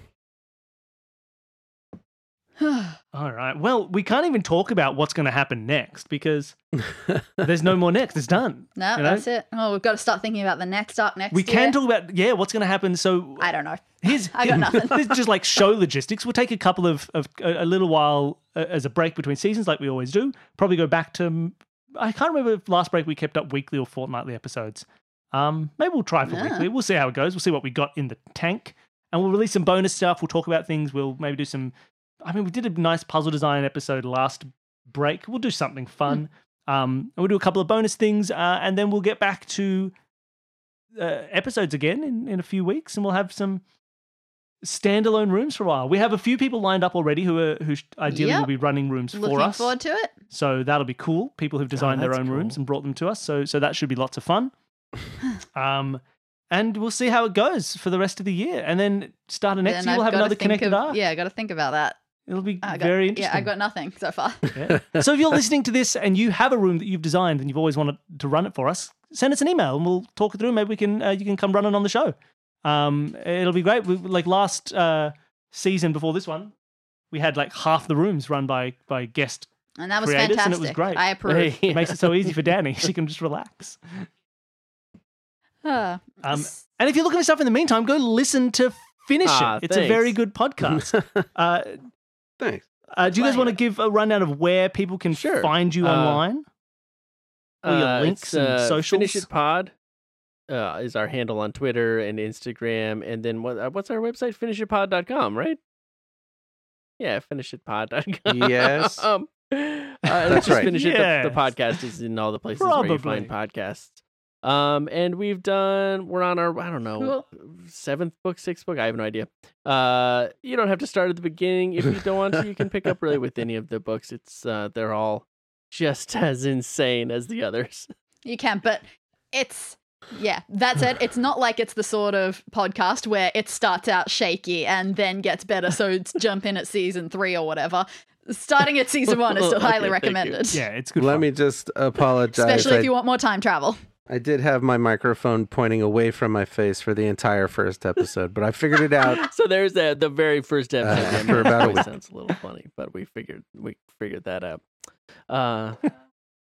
All right. Well, we can't even talk about what's going to happen next because there's no more next. It's done. No, You know? that's it. Oh, we've got to start thinking about the next arc next We year. can talk about yeah, what's going to happen. So I don't know. here's I got nothing. This is just like show logistics. We'll take a couple of, of a, a little while uh, as a break between seasons, like we always do. Probably go back to I can't remember if last break we kept up weekly or fortnightly episodes. Um, maybe we'll try for Ah. weekly. We'll see how it goes. We'll see what we got in the tank, and we'll release some bonus stuff. We'll talk about things. We'll maybe do some. I mean, we did a nice puzzle design episode last break. We'll do something fun. Um, and we'll do a couple of bonus things, uh, and then we'll get back to uh, episodes again in, in a few weeks, and we'll have some standalone rooms for a while. We have a few people lined up already who are who ideally Yep. will be running rooms for Looking us. forward to it. So that'll be cool. People who've designed their that's own rooms cool. and brought them to us. So so that should be lots of fun. um, and we'll see how it goes for the rest of the year, and then start of next Then year we'll I've have gotta another think connected of, arc. Yeah, I got to think about that. It'll be I got, very interesting. Yeah, I've got nothing so far. Yeah. so if you're listening to this and you have a room that you've designed and you've always wanted to run it for us, send us an email and we'll talk it through. Maybe we can uh, you can come run it on the show. Um, it'll be great. We, like last uh, season before this one, we had like half the rooms run by by guest. And that was Creators, fantastic. and it was great. I approve. It makes it so easy for Danny; she can just relax. Ah, Um, and if you're looking for stuff in the meantime, go listen to Finish Ah, It. It's a very good podcast. uh, Thanks. uh, do you guys want to give a rundown of where people can Sure. find you Uh, online? Or your Uh, links it's, and uh, socials? Finish it pod uh, is our handle on Twitter and Instagram, and then what? Uh, what's our website? Finishitpod.com, right? Yeah, finishitpod.com. Yes. um, uh, That's let's just right. Finish it. The, the podcast is in all the places where you find Probably. podcasts. Um, and we've done. We're on our. I don't know. Cool. Seventh book, sixth book. I have no idea. Uh, you don't have to start at the beginning if you don't want to. You can pick up really with any of the books. It's uh, they're all just as insane as the others. you can't, but it's yeah, that's it. It's not like it's the sort of podcast where it starts out shaky and then gets better. So it's jump in at season three or whatever. Starting at season one is still highly thank you. recommended. Yeah, it's good. Let fun. me just apologize. Especially if I, you want more time travel. I did have my microphone pointing away from my face for the entire first episode, but I figured it out. So there's that. The very first episode. Uh, yeah, after my about a week. sounds a little funny, but we figured we figured that out. Uh,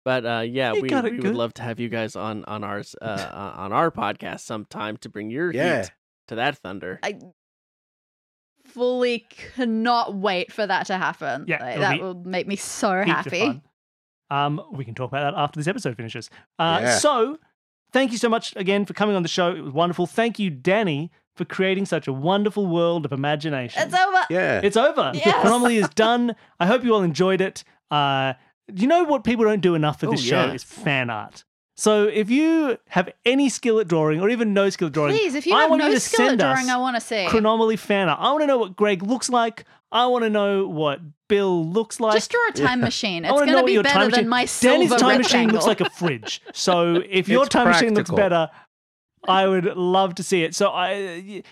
but uh, yeah, You we, got we would love to have you guys on on ours uh, on our podcast sometime to bring your Yeah. heat to that thunder. I fully cannot wait for that to happen. Yeah, Like, that be will make me so happy. Um, we can talk about that after this episode finishes. Uh, Yeah. So, thank you so much again for coming on the show. It was wonderful. Thank you, Danny, for creating such a wonderful world of imagination. It's over. Yeah. It's over. Yes. Anomaly is done. I hope you all enjoyed it. Uh, you know what people don't do enough for this Oh, show yeah. is fan art. So if you have any skill at drawing or even no skill at drawing, Please, if you I have want no you to skill at send drawing, I want to see. Chronomaly fan art. I want to know what Greg looks like. I want to know what Bill looks like. Just draw a time machine. It's going to be your better machine- than my silver Danny's time machine looks like a fridge. So if your It's time machine looks better, I would love to see it. So I,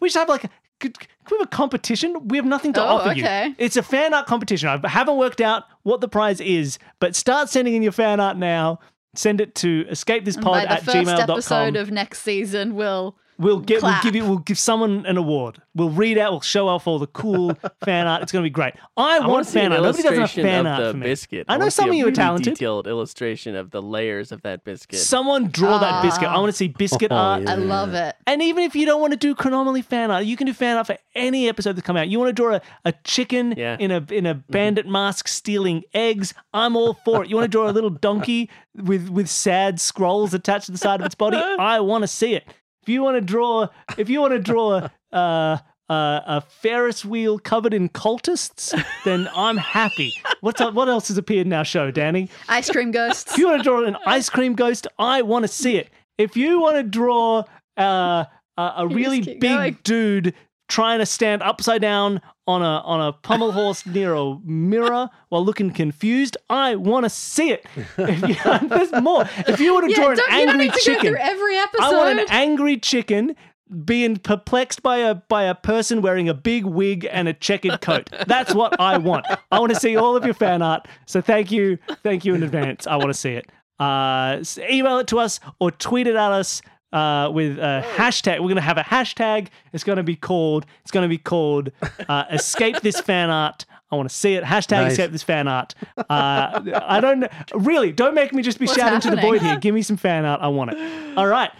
we should have like, a, could, could we have a competition? We have nothing to Oh, offer okay. you. It's a fan art competition. I haven't worked out what the prize is, but start sending in your fan art now. Send it to And escapethispod by the at first gmail.com. episode of next season, we'll We'll get. We'll give you. We'll give someone an award. We'll read out. We'll show off all the cool fan art. It's going to be great. I, I want want see fan an art. Nobody does enough illustration fan of art the for me. biscuit. I know some of you are really talented. Detailed illustration of the layers of that biscuit. Someone draw that biscuit. I Ah. want to see biscuit Oh, art. yeah. I love it. And even if you don't want to do Chronomaly fan art, you can do fan art for any episode that come out. You want to draw a, a chicken Yeah. in a in a bandit mask stealing eggs. I'm all for it. You want to draw a little donkey with with sad scrolls attached to the side of its body. I want to see it. If you want to draw, if you want to draw uh, uh, a Ferris wheel covered in cultists, then I'm happy. What's up, what else has appeared in our show, Danny? Ice cream ghosts. If you want to draw an ice cream ghost, I want to see it. If you want to draw uh, a, a really big going. dude trying to stand upside down on a on a pommel horse near a mirror while looking confused, I want to see it. If you, there's more. If you want to yeah, draw an don't, you don't angry need to go chicken, every episode. I want an angry chicken being perplexed by a by a person wearing a big wig and a checkered coat. That's what I want. I want to see all of your fan art. So thank you, thank you in advance. I want to see it. Uh, email it to us or tweet it at us uh, with a hashtag. We're gonna have a hashtag. It's gonna be called. It's gonna be called uh, Escape This Fan Art. I want to see it. Hashtag Nice. Escape This Fan Art. Uh, I don't. Really, don't make me just be What's shouting to the happening? void here. Give me some fan art. I want it. All right.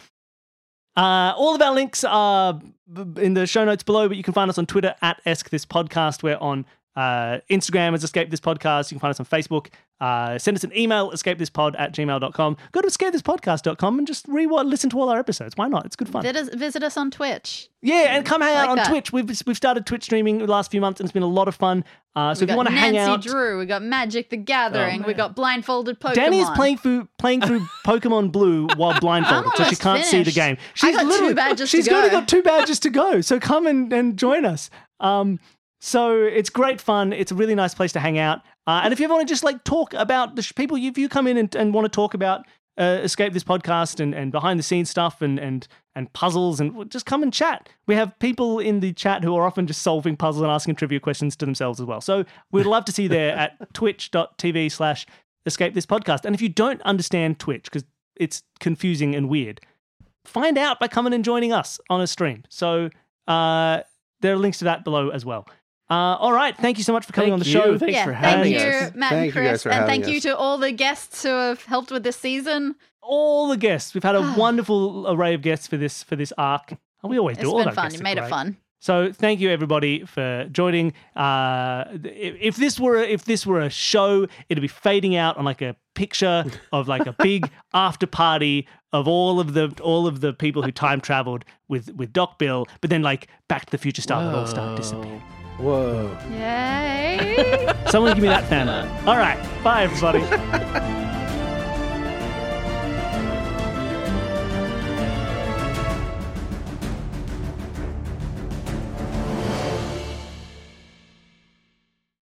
Uh, all of our links are in the show notes below, but you can find us on Twitter at Esc This Podcast. We're on uh, Instagram is Escape This Podcast. You can find us on Facebook. Uh, send us an email, escapethispod at gmail.com. Go to escapethispodcast.com and just re listen to all our episodes. Why not? It's good fun. Visit us, visit us on Twitch. Yeah, and come hang out on that. Twitch. We've we've started Twitch streaming the last few months, and it's been a lot of fun. Uh, so we if you want to hang out, Drew. We got Magic the Gathering. we got blindfolded Pokemon. Danny is playing through playing through Pokemon Blue while blindfolded, so she can't see the finished. game. I She's got two literally badges to she's only go. got two badges to go. So come and, and join us. Um, so it's great fun. It's a really nice place to hang out. Uh, and if you ever want to just like talk about the sh- people, if you come in and, and want to talk about uh, escape this podcast and, and behind the scenes stuff and and and puzzles and just come and chat. We have people in the chat who are often just solving puzzles and asking trivia questions to themselves as well. So we'd love to see you there at twitch.tv slash escape this podcast. And if you don't understand Twitch, because it's confusing and weird, find out by coming and joining us on a stream. So uh, there are links to that below as well. Uh, all right. Thank you so much for coming Thank on the you. show. Thanks yeah, for thank having you, us. Matt Thank and you guys Chris, for and having thank you to all the guests who have helped with this season. All the guests. We've had a wonderful array of guests for this for this arc. And we always do. It's All been fun. You are made it fun. So thank you everybody for joining. Uh, if, if this were if this were a show, it'd be fading out on like a picture of like a big after party of all of the all of the people who time traveled with with Doc Bill, but then like Back to the Future style, would all start disappearing. Whoa. Yay! Someone give me that fan. All right, bye everybody.